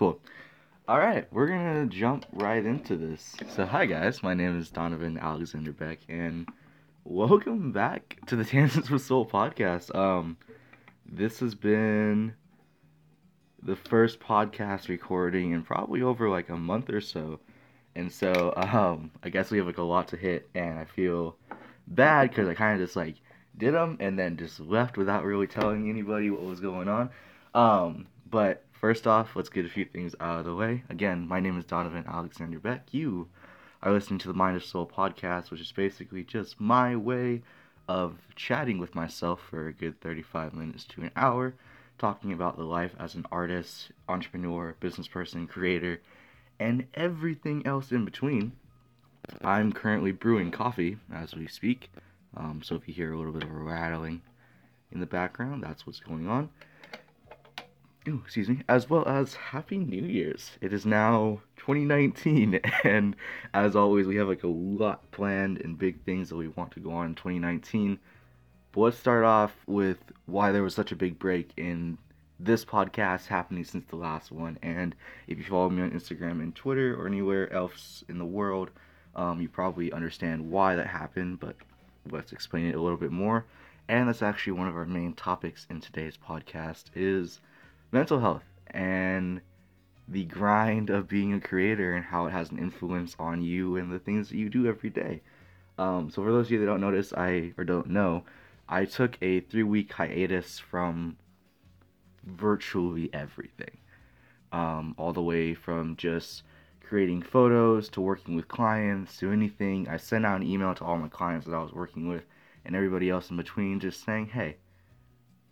Cool. All right, we're gonna jump right into this. So, hi guys, my name is Donovan Alexander Beck, and welcome back to the Tangents with Soul podcast. Um, this has been the first podcast recording in probably over like a month or so, and so um, I guess we have like a lot to hit, and I feel bad because I kind of just like did them and then just left without really telling anybody what was going on. Um, but first off, let's get a few things out of the way. Again, my name is Donovan Alexander Beck. You are listening to the Mind of Soul podcast, which is basically just my way of chatting with myself for a good 35 minutes to an hour, talking about the life as an artist, entrepreneur, business person, creator, and everything else in between. I'm currently brewing coffee as we speak, um, so if you hear a little bit of rattling in the background, that's what's going on. Ooh, excuse me, as well as Happy New Year's. It is now 2019, and as always, we have like a lot planned and big things that we want to go on in 2019. But let's start off with why there was such a big break in this podcast happening since the last one. And if you follow me on Instagram and Twitter or anywhere else in the world, um, you probably understand why that happened, but let's explain it a little bit more. And that's actually one of our main topics in today's podcast is mental health and the grind of being a creator and how it has an influence on you and the things that you do every day. Um, so for those of you that don't notice, I or don't know, I took a three week hiatus from virtually everything. Um, all the way from just creating photos to working with clients to anything. I sent out an email to all my clients that I was working with and everybody else in between just saying, hey,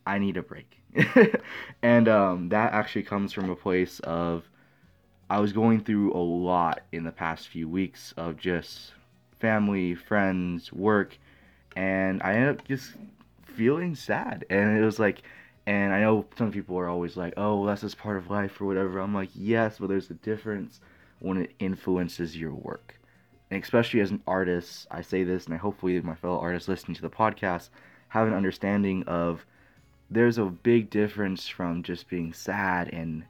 I need a break. and um, that actually comes from a place of I was going through a lot in the past few weeks of just family, friends, work, and I ended up just feeling sad. And it was like, and I know some people are always like, oh, well, that's just part of life or whatever. I'm like, yes, but there's a difference when it influences your work. And especially as an artist, I say this, and I hopefully my fellow artists listening to the podcast have an understanding of there's a big difference from just being sad and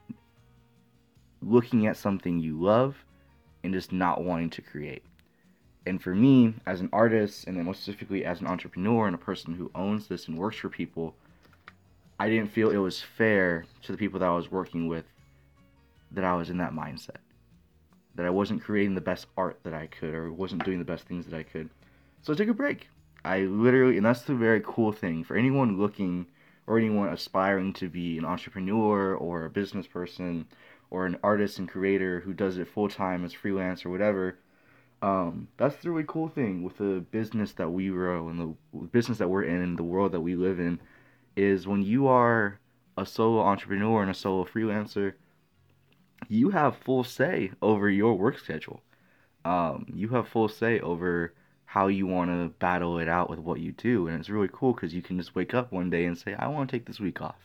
looking at something you love and just not wanting to create. And for me, as an artist, and then more specifically as an entrepreneur and a person who owns this and works for people, I didn't feel it was fair to the people that I was working with that I was in that mindset. That I wasn't creating the best art that I could or wasn't doing the best things that I could. So I took a break. I literally, and that's the very cool thing for anyone looking or anyone aspiring to be an entrepreneur or a business person or an artist and creator who does it full time as freelance or whatever. Um, that's the really cool thing with the business that we grow and the business that we're in and the world that we live in is when you are a solo entrepreneur and a solo freelancer, you have full say over your work schedule. Um, you have full say over how you want to battle it out with what you do. And it's really cool because you can just wake up one day and say, I want to take this week off.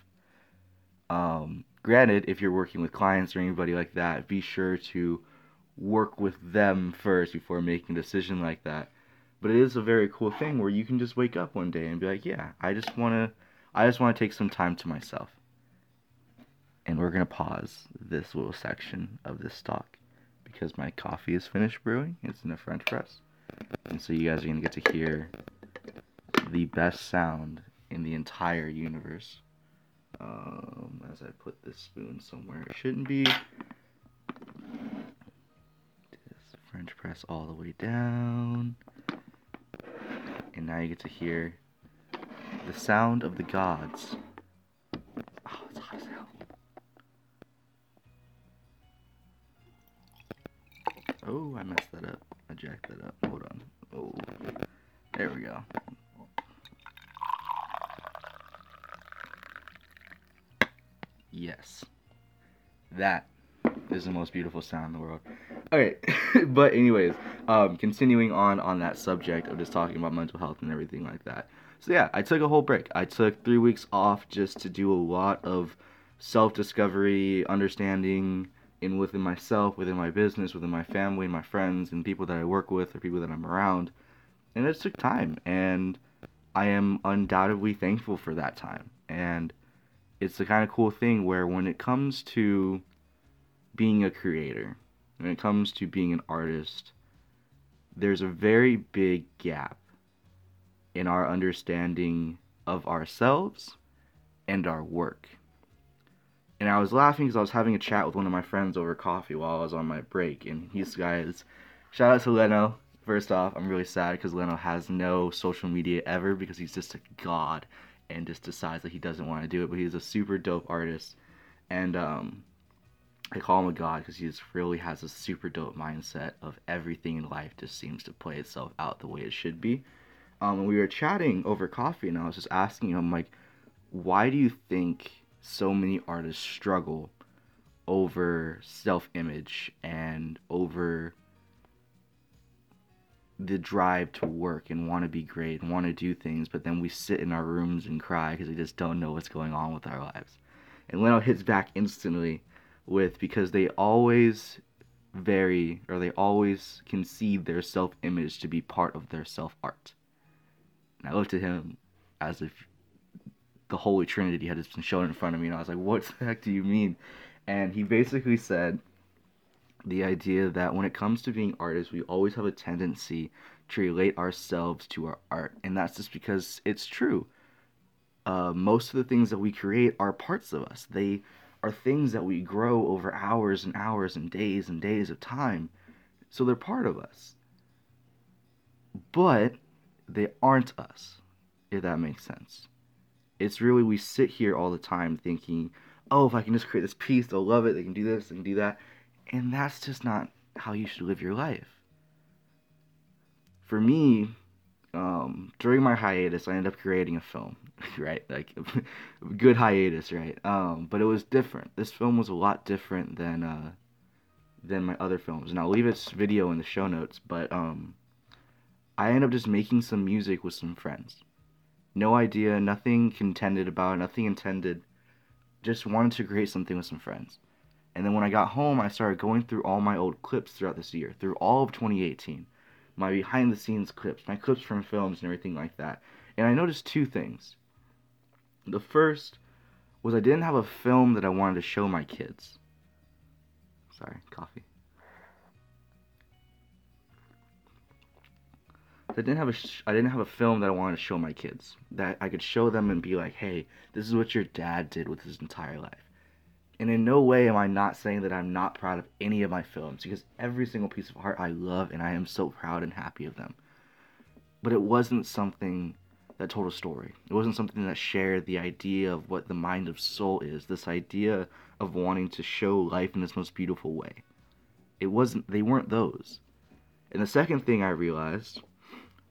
Um, granted, if you're working with clients or anybody like that, be sure to work with them first before making a decision like that. But it is a very cool thing where you can just wake up one day and be like, yeah, I just want to I just want to take some time to myself. And we're going to pause this little section of this talk because my coffee is finished brewing. It's in a French press. And so you guys are going to get to hear the best sound in the entire universe. Um, as I put this spoon somewhere it shouldn't be. Just French press all the way down. And now you get to hear the sound of the gods. Oh, it's hot as hell. Oh, I messed that up. I jacked that up. Hold on. Oh, there we go. Yes. That is the most beautiful sound in the world. Okay, but anyways, um, continuing on on that subject of just talking about mental health and everything like that. So yeah, I took a whole break. I took three weeks off just to do a lot of self-discovery, understanding, in within myself, within my business, within my family, my friends, and people that I work with or people that I'm around. And it took time, and I am undoubtedly thankful for that time. And it's the kind of cool thing where when it comes to being a creator, when it comes to being an artist, there's a very big gap in our understanding of ourselves and our work. And I was laughing because I was having a chat with one of my friends over coffee while I was on my break, and he's guys. Shout out to Leno. First off, I'm really sad because Leno has no social media ever because he's just a god and just decides that he doesn't want to do it. But he's a super dope artist, and um, I call him a god because he just really has a super dope mindset of everything in life just seems to play itself out the way it should be. Um, and we were chatting over coffee, and I was just asking him like, why do you think so many artists struggle over self-image and over the drive to work and want to be great and want to do things, but then we sit in our rooms and cry because we just don't know what's going on with our lives. And Leno hits back instantly with because they always vary or they always conceive their self image to be part of their self art. And I looked at him as if the Holy Trinity had just been shown in front of me, and I was like, what the heck do you mean? And he basically said the idea that when it comes to being artists, we always have a tendency to relate ourselves to our art. And that's just because it's true. Uh, most of the things that we create are parts of us. They are things that we grow over hours and hours and days and days of time. So they're part of us. But they aren't us, if that makes sense. It's really, we sit here all the time thinking, oh, if I can just create this piece, they'll love it, they can do this, they can do that. And that's just not how you should live your life. For me, um, during my hiatus, I ended up creating a film, right? Like, good hiatus, right? Um, but it was different. This film was a lot different than uh, than my other films, and I'll leave its video in the show notes. But um, I ended up just making some music with some friends. No idea, nothing contended about, nothing intended. Just wanted to create something with some friends. And then when I got home, I started going through all my old clips throughout this year, through all of 2018. My behind the scenes clips, my clips from films and everything like that. And I noticed two things. The first was I didn't have a film that I wanted to show my kids. Sorry, coffee. I didn't have a sh- I didn't have a film that I wanted to show my kids that I could show them and be like, "Hey, this is what your dad did with his entire life." And in no way am I not saying that I'm not proud of any of my films because every single piece of art I love and I am so proud and happy of them. But it wasn't something that told a story. It wasn't something that shared the idea of what the mind of soul is, this idea of wanting to show life in this most beautiful way. It wasn't they weren't those. And the second thing I realized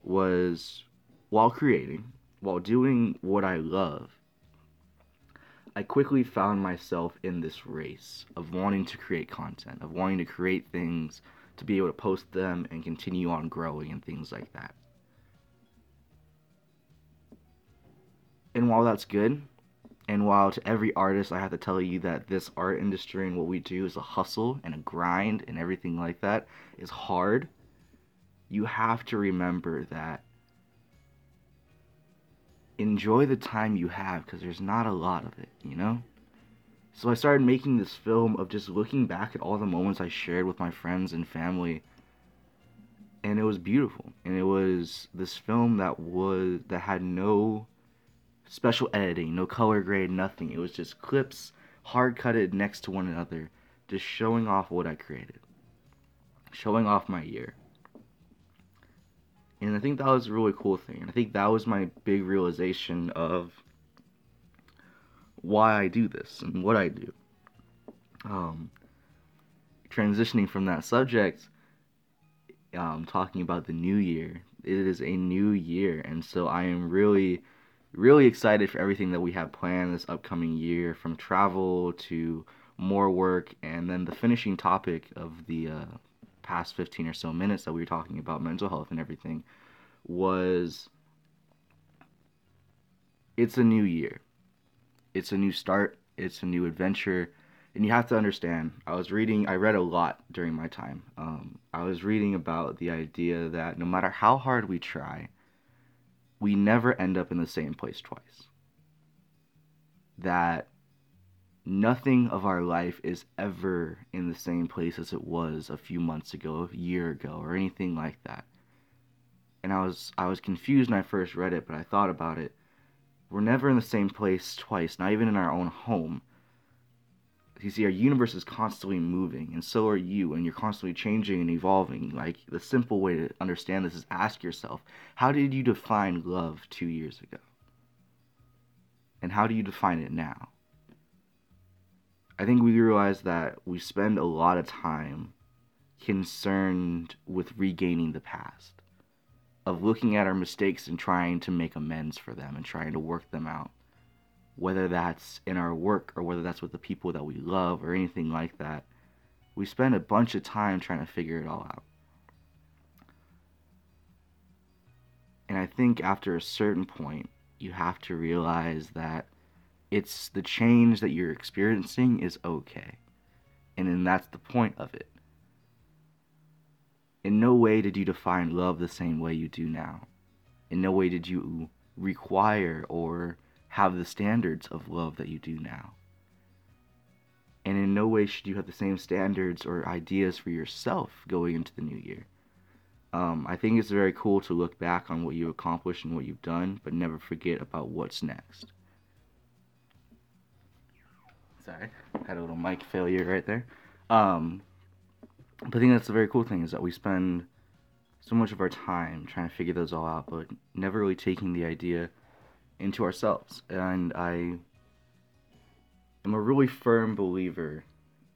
was while creating, while doing what I love, I quickly found myself in this race of wanting to create content, of wanting to create things, to be able to post them and continue on growing and things like that. And while that's good, and while to every artist I have to tell you that this art industry and what we do is a hustle and a grind and everything like that is hard, you have to remember that enjoy the time you have because there's not a lot of it, you know? So I started making this film of just looking back at all the moments I shared with my friends and family. And it was beautiful. And it was this film that was that had no special editing, no color grade, nothing. It was just clips hard cutted next to one another, just showing off what I created. Showing off my year. And I think that was a really cool thing. And I think that was my big realization of why I do this and what I do. Um, transitioning from that subject, um, talking about the new year. It is a new year, and so I am really, really excited for everything that we have planned this upcoming year from travel to more work, and then the finishing topic of the uh, past 15 or so minutes that we were talking about mental health and everything was it's a new year. It's a new start, it's a new adventure. And you have to understand, I was reading, I read a lot during my time. Um, I was reading about the idea that no matter how hard we try, we never end up in the same place twice. That nothing of our life is ever in the same place as it was a few months ago, a year ago, or anything like that. And I was I was confused when I first read it, but I thought about it. We're never in the same place twice, not even in our own home. You see, our universe is constantly moving, and so are you, and you're constantly changing and evolving. Like, the simple way to understand this is ask yourself, how did you define love two years ago? And how do you define it now? I think we realize that we spend a lot of time concerned with regaining the past, of looking at our mistakes and trying to make amends for them and trying to work them out. Whether that's in our work or whether that's with the people that we love or anything like that, we spend a bunch of time trying to figure it all out. And I think after a certain point, you have to realize that it's the change that you're experiencing is okay. And then that's the point of it. In no way did you define love the same way you do now. In no way did you require or have the standards of love that you do now. And in no way should you have the same standards or ideas for yourself going into the new year. Um, I think it's very cool to look back on what you accomplished and what you've done, but never forget about what's next. Sorry, had a little mic failure right there. Um, but I think that's the very cool thing is that we spend so much of our time trying to figure those all out, but never really taking the idea into ourselves. And I am a really firm believer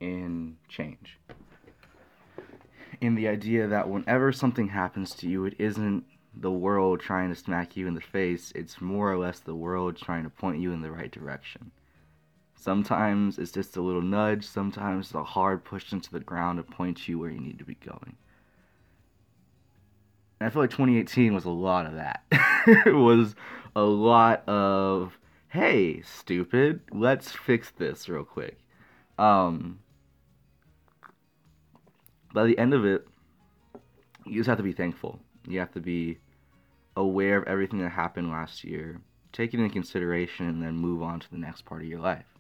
in change. In the idea that whenever something happens to you, it isn't the world trying to smack you in the face, it's more or less the world trying to point you in the right direction. Sometimes it's just a little nudge, sometimes it's a hard push into the ground to point you where you need to be going. And I feel like 2018 was a lot of that. it was a lot of, hey, stupid, let's fix this real quick. Um, by the end of it, you just have to be thankful. You have to be aware of everything that happened last year, take it into consideration, and then move on to the next part of your life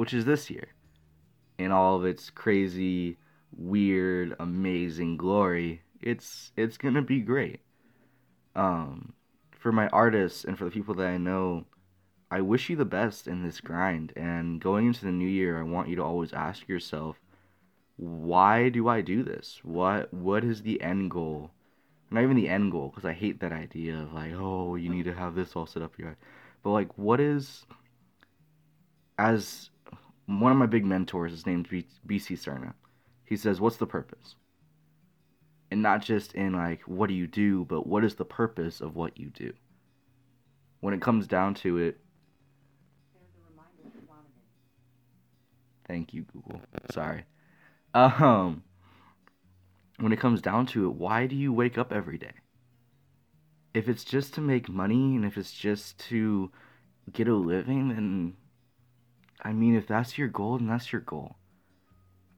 which is this year, in all of its crazy, weird, amazing glory. It's it's gonna be great. Um, for my artists and for the people that I know, I wish you the best in this grind. And going into the new year, I want you to always ask yourself, why do I do this? What what is the end goal? Not even the end goal, because I hate that idea of like, oh, you need to have this all set up here. But like, what is as one of my big mentors, his name's BC Cerna. He says, "What's the purpose?" And not just in like, what do you do, but what is the purpose of what you do? When it comes down to it, Thank you, Google. Sorry. Um, when it comes down to it, why do you wake up every day? If it's just to make money and if it's just to get a living, then I mean, if that's your goal, then that's your goal.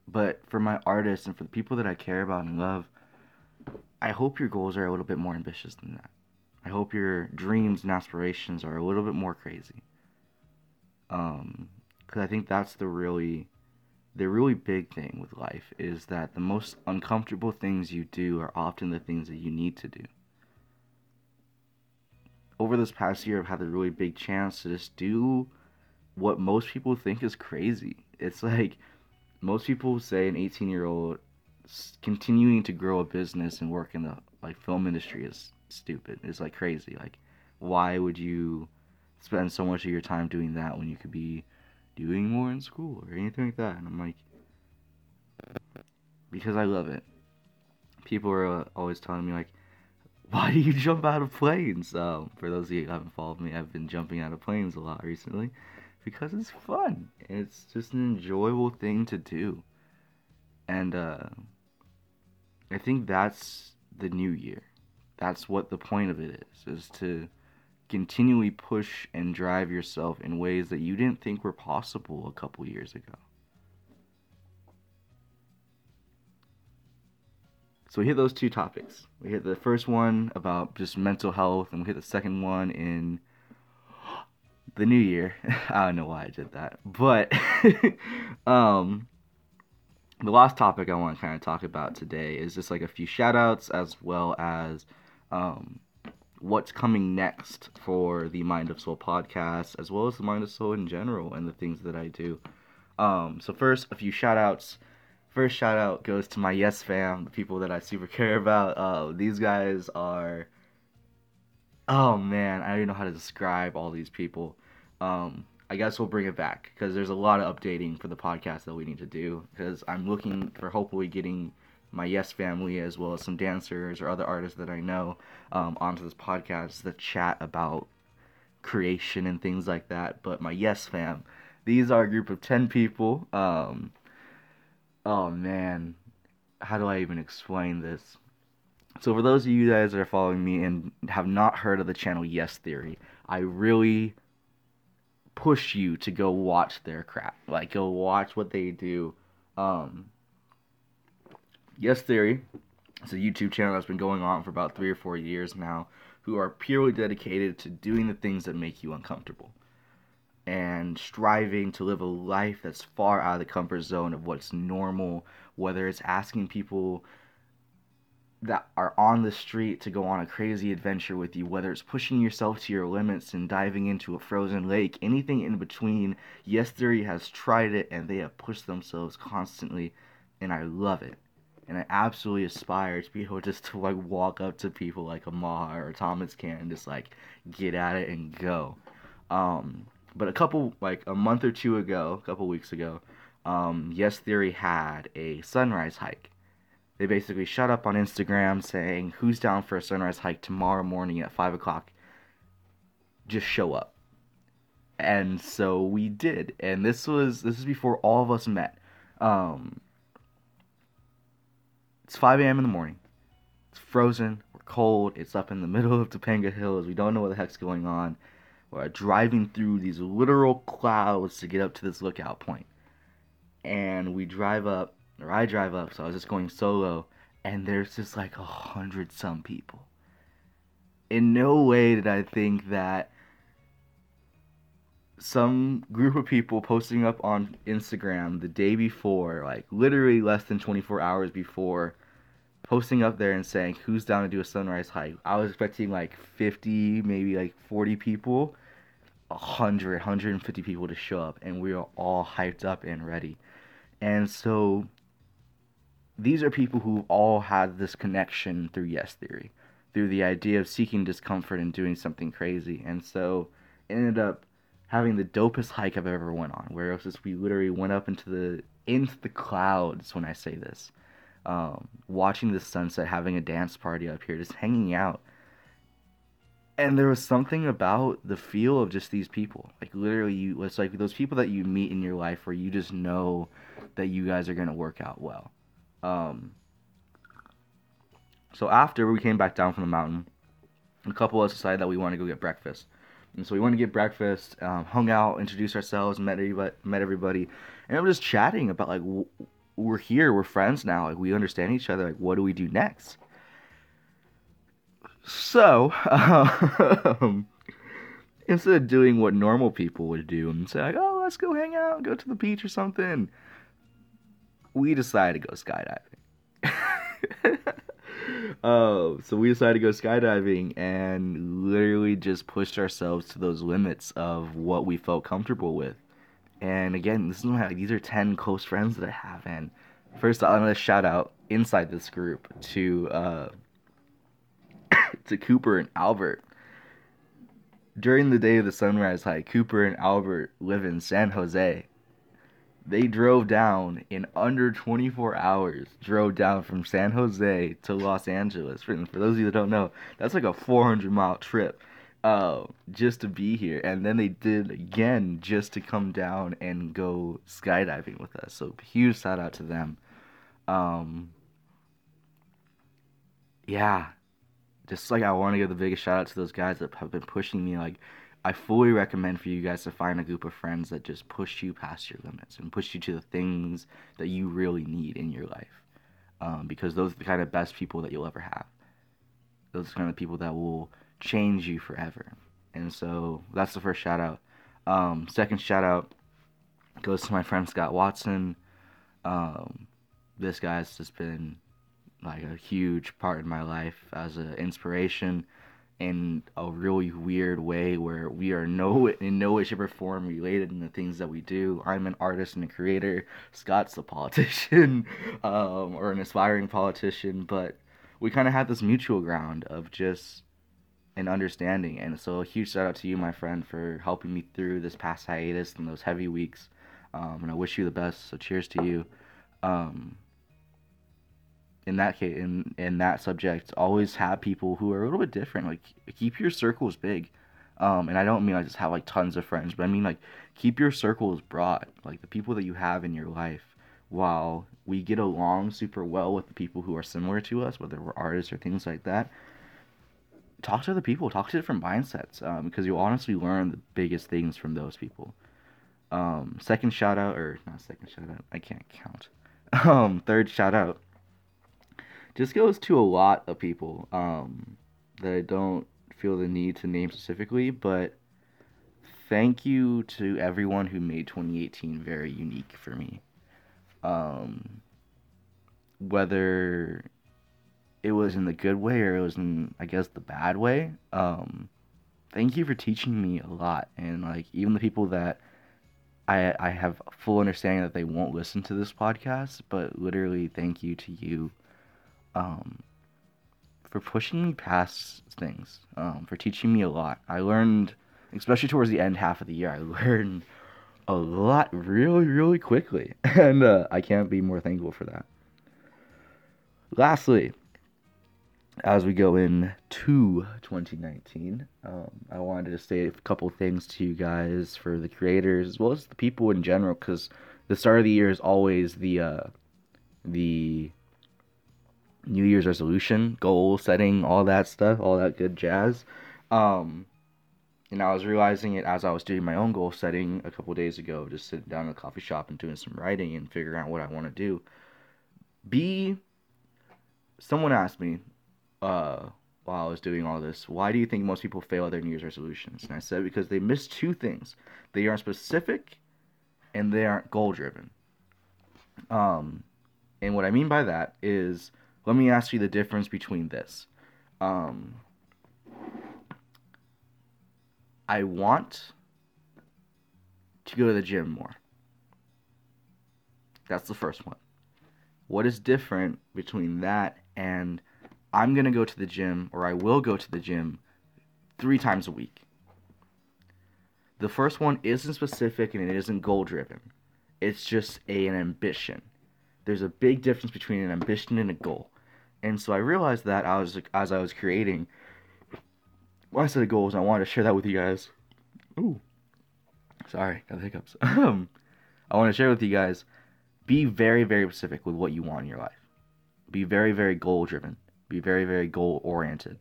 But for my artists and for the people that I care about and love, I hope your goals are a little bit more ambitious than that. I hope your dreams and aspirations are a little bit more crazy. Um, because I think that's the really, the really big thing with life is that the most uncomfortable things you do are often the things that you need to do. Over this past year, I've had the really big chance to just do what most people think is crazy. It's like most people say an 18 year old continuing to grow a business and work in the like film industry is stupid. It's like crazy. Like why would you spend so much of your time doing that when you could be doing more in school or anything like that? And I'm like because I love it. People are uh, always telling me like why do you jump out of planes? Um, for those of you who haven't followed me, I've been jumping out of planes a lot recently because it's fun. It's just an enjoyable thing to do. And uh, I think that's the new year. That's what the point of it is, is to continually push and drive yourself in ways that you didn't think were possible a couple years ago. So we hit those two topics. We hit the first one about just mental health, and we hit the second one in the new year. I don't know why I did that, but um, the last topic I want to kind of talk about today is just like a few shout outs as well as um, what's coming next for the Mind of Soul podcast, as well as the Mind of Soul in general and the things that I do. Um, so, first, a few shout outs. First shout out goes to my Yes fam, the people that I super care about. Uh, these guys are. Oh man, I don't even know how to describe all these people. Um, I guess we'll bring it back because there's a lot of updating for the podcast that we need to do. Because I'm looking for hopefully getting my Yes family as well as some dancers or other artists that I know um, onto this podcast to chat about creation and things like that. But my Yes fam, these are a group of 10 people. Um, oh man, how do I even explain this? So, for those of you guys that are following me and have not heard of the channel Yes Theory, I really push you to go watch their crap. Like, go watch what they do. Um, Yes Theory is a YouTube channel that's been going on for about three or four years now, who are purely dedicated to doing the things that make you uncomfortable and striving to live a life that's far out of the comfort zone of what's normal, whether it's asking people that are on the street to go on a crazy adventure with you, whether it's pushing yourself to your limits and diving into a frozen lake, anything in between. Yes Theory has tried it and they have pushed themselves constantly, and I love it and I absolutely aspire to be able just to like walk up to people like Ammar or Thomas can and just like get at it and go. Um, but a couple like a month or two ago, a couple weeks ago, um, Yes Theory had a sunrise hike. They basically shut up on Instagram saying, "Who's down for a sunrise hike tomorrow morning at five o'clock? Just show up." And so we did, and this was this is before all of us met. Um, it's 5 a.m. in the morning. It's frozen. We're cold. It's up in the middle of Topanga Hills. We don't know what the heck's going on. We're driving through these literal clouds to get up to this lookout point. And we drive up, or I drive up, so I was just going solo, and there's just like a hundred some people. In no way did I think that some group of people posting up on Instagram the day before, like literally less than 24 hours before, posting up there and saying who's down to do a sunrise hike. I was expecting like 50, maybe like 40 people, 100, 150 people to show up, and we are all hyped up and ready. And so these are people who all had this connection through Yes Theory, through the idea of seeking discomfort and doing something crazy. And so ended up having the dopest hike I've ever went on, where was just we literally went up into the into the clouds when I say this um, watching the sunset, having a dance party up here, just hanging out. And there was something about the feel of just these people. Like literally, you it's like those people that you meet in your life where you just know that you guys are gonna work out well. Um, so after we came back down from the mountain, a couple of us decided that we wanted to go get breakfast. And so we went to get breakfast, um, hung out, introduced ourselves, met everybody, met everybody, and we were just chatting about like we're here, we're friends now, like we understand each other. Like, what do we do next? So, um, instead of doing what normal people would do and say, like, oh, let's go hang out, go to the beach or something, we decided to go skydiving. Oh, so we decided to go skydiving and literally just pushed ourselves to those limits of what we felt comfortable with. And again, this is my these are ten close friends that I have. And first, I'm gonna shout out inside this group to uh, to Cooper and Albert. During the day of the sunrise hike, Cooper and Albert live in San Jose. They drove down in under 24 hours. Drove down from San Jose to Los Angeles. For, for those of you that don't know, that's like a 400 mile trip uh, just to be here. And then they did again just to come down and go skydiving with us. So huge shout out to them. Um, yeah, just like I want to give the biggest shout out to those guys that have been pushing me. Like, I fully recommend for you guys to find a group of friends that just push you past your limits and push you to the things that you really need in your life. Um, because those are the kind of best people that you'll ever have. Those are the kind of people that will change you forever. And so that's the first shout out. Um, second shout out goes to my friend Scott Watson. Um, this guy's just been like a huge part in my life as an inspiration in a really weird way where we are no in no way shape or form related in the things that we do. I'm an artist and a creator. Scott's a politician um, or an aspiring politician but we kind of have this mutual ground of just an understanding. And so a huge shout out to you my friend for helping me through this past hiatus and those heavy weeks. Um, and i wish you the best so cheers to you. Um, in that case in in that subject always have people who are a little bit different like keep your circles big. Um and i don't mean i just have like tons of friends but i mean like keep your circles broad like the people that you have in your life while we get along super well with the people who are similar to us whether we're artists or things like that talk to the people talk to different mindsets um, because you'll honestly learn the biggest things from those people. Um second shout out or not second shout out i can't count. Um third shout out just goes to a lot of people um, that I don't feel the need to name specifically, but thank you to everyone who made 2018 very unique for me. Um, whether it was in the good way or it was in, I guess, the bad way, um, thank you for teaching me a lot. And, like, even the people that I, I have full understanding that they won't listen to this podcast, but literally, thank you to you um, for pushing me past things, um, for teaching me a lot. I learned, especially towards the end half of the year, I learned a lot really, really quickly. And uh, I can't be more thankful for that. Lastly, as we go into 2019, um, I wanted to say a couple things to you guys for the creators as well as the people in general, because the start of the year is always the uh, the New Year's resolution, goal setting, all that stuff, all that good jazz. Um, and I was realizing it as I was doing my own goal setting a couple days ago, just sitting down in a coffee shop and doing some writing and figuring out what I want to do. Be someone asked me uh, while I was doing all this, why do you think most people fail at their New Year's resolutions? And I said because they miss two things: they aren't specific, and they aren't goal driven. Um, and what I mean by that is let me ask you the difference between this. Um, I want to go to the gym more. That's the first one. What is different between that and I'm going to go to the gym or I will go to the gym three times a week? The first one isn't specific and it isn't goal driven. It's just a, an ambition. There's a big difference between an ambition and a goal. And so I realized that I was as I was creating my set of goals, I wanted to share that with you guys. Ooh, sorry, got the hiccups. Um, I want to share with you guys. Be very, very specific with what you want in your life. Be very, very goal driven. Be very, very goal oriented.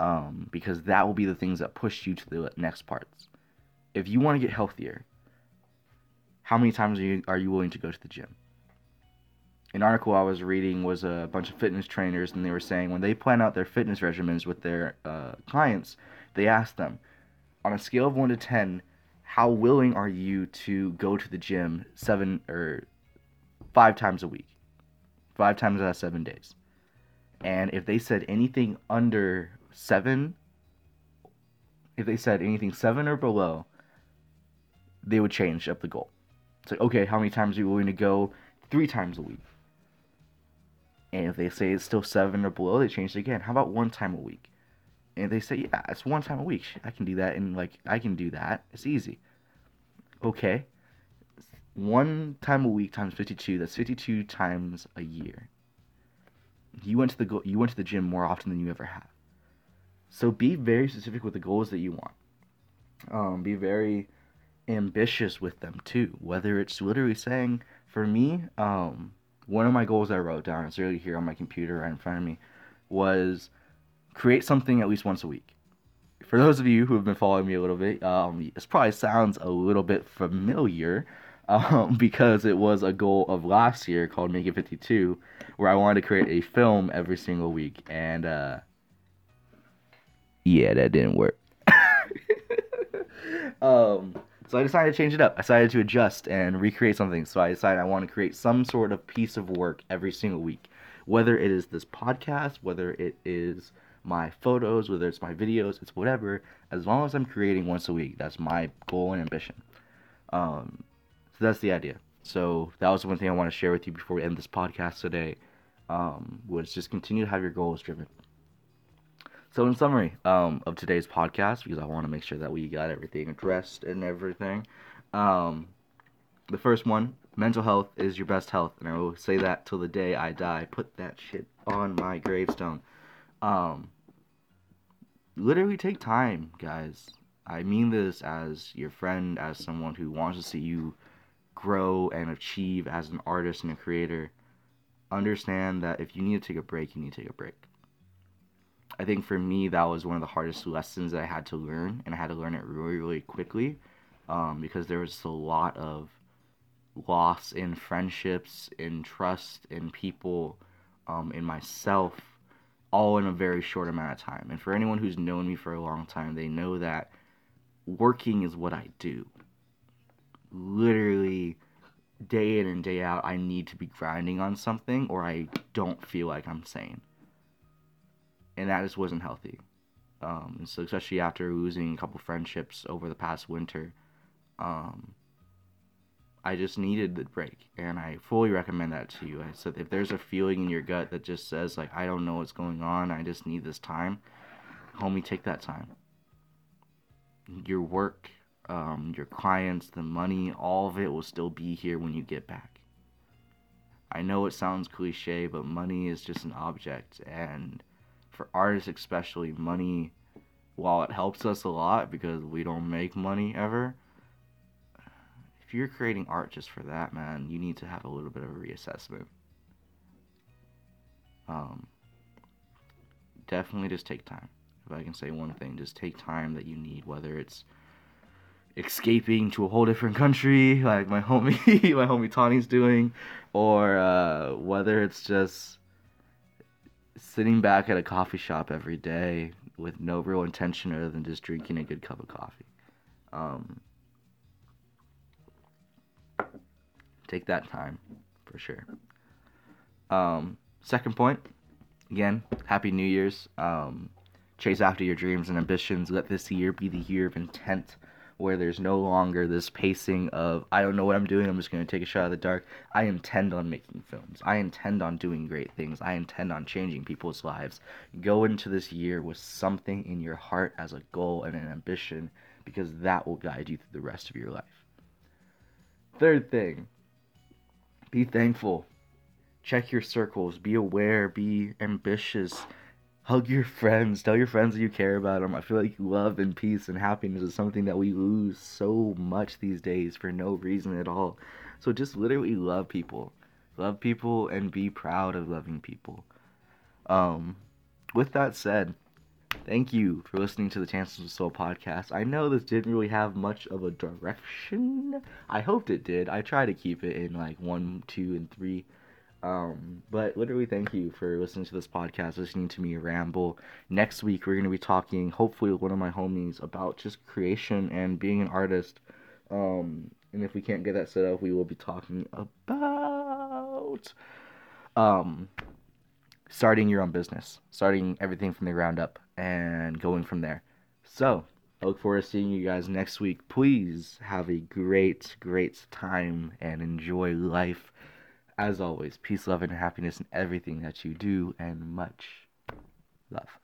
Um, because that will be the things that push you to the next parts. If you want to get healthier, how many times are you, are you willing to go to the gym? An article I was reading was a bunch of fitness trainers, and they were saying when they plan out their fitness regimens with their uh, clients, they ask them, on a scale of one to ten, how willing are you to go to the gym seven or five times a week, five times out of seven days? And if they said anything under seven, if they said anything seven or below, they would change up the goal. It's like, okay, how many times are you willing to go? Three times a week and if they say it's still seven or below, they change it again. How about one time a week? And they say, yeah, it's one time a week. I can do that, and like I can do that. It's easy. Okay, one time a week times fifty-two. That's fifty-two times a year. You went to the go- you went to the gym more often than you ever have. So be very specific with the goals that you want. Um, be very ambitious with them too. Whether it's literally saying, for me, um, one of my goals I wrote down, it's really here on my computer right in front of me, was create something at least once a week. For those of you who have been following me a little bit, um, this probably sounds a little bit familiar um, because it was a goal of last year called Make It 52, where I wanted to create a film every single week. And uh, yeah, that didn't work. um, So I decided to change it up. I decided to adjust and recreate something. So I decided I want to create some sort of piece of work every single week. Whether it is this podcast, whether it is my photos, whether it's my videos, it's whatever. As long as I'm creating once a week, that's my goal and ambition. Um, so that's the idea. So that was one thing I want to share with you before we end this podcast today. Um, was just continue to have your goals driven. So in summary um, of today's podcast, because I want to make sure that we got everything addressed and everything. Um, the first one, mental health is your best health, and I will say that till the day I die. Put that shit on my gravestone. Um, literally take time, guys. I mean this as your friend, as someone who wants to see you grow and achieve as an artist and a creator. Understand that if you need to take a break, you need to take a break. I think for me, that was one of the hardest lessons that I had to learn, and I had to learn it really, really quickly um, because there was a lot of loss in friendships, in trust, in people, um, in myself all in a very short amount of time. And for anyone who's known me for a long time, they know that working is what I do. Literally, day in and day out, I need to be grinding on something or I don't feel like I'm sane. And that just wasn't healthy. Um, and so, especially after losing a couple friendships over the past winter, um, I just needed the break, and I fully recommend that to you. I said if there's a feeling in your gut that just says like I don't know what's going on, I just need this time, homie, take that time. Your work, um, your clients, the money, all of it will still be here when you get back. I know it sounds cliche, but money is just an object, and for artists especially, money, while it helps us a lot because we don't make money ever if you're creating art just for that, man, you need to have a little bit of a reassessment. Um, definitely just take time. If I can say one thing, just take time that you need, whether it's escaping to a whole different country, like my homie, my homie Tawny's doing, or uh, whether it's just sitting back at a coffee shop every day with no real intention other than just drinking a good cup of coffee. Um, take that time for sure. Um, second point, again, happy New Year's. Um, chase after your dreams and ambitions. Let this year be the year of intent, where there's no longer this pacing of I don't know what I'm doing. I'm just going to take a shot of the dark. I intend on making films. I intend on doing great things. I intend on changing people's lives. Go into this year with something in your heart as a goal and an ambition, because that will guide you through the rest of your life. Third thing, be thankful. Check your circles. Be aware. Be ambitious. Hug your friends. Tell your friends that you care about them. I feel like love and peace and happiness is something that we lose so much these days for no reason at all. So just literally love people. Love people and be proud of loving people. Um, with that said, Thank you for listening to the Chances of Soul podcast. I know this didn't really have much of a direction. I hoped it did. I try to keep it in like one, two, and three. Um, but literally, thank you for listening to this podcast, listening to me ramble. Next week, we're going to be talking, hopefully, with one of my homies about just creation and being an artist. Um, and if we can't get that set up, we will be talking about um, starting your own business, starting everything from the ground up and going from there. So, I look forward to seeing you guys next week. Please have a great, great time and enjoy life. As always, peace, love, and happiness in everything that you do, and much love.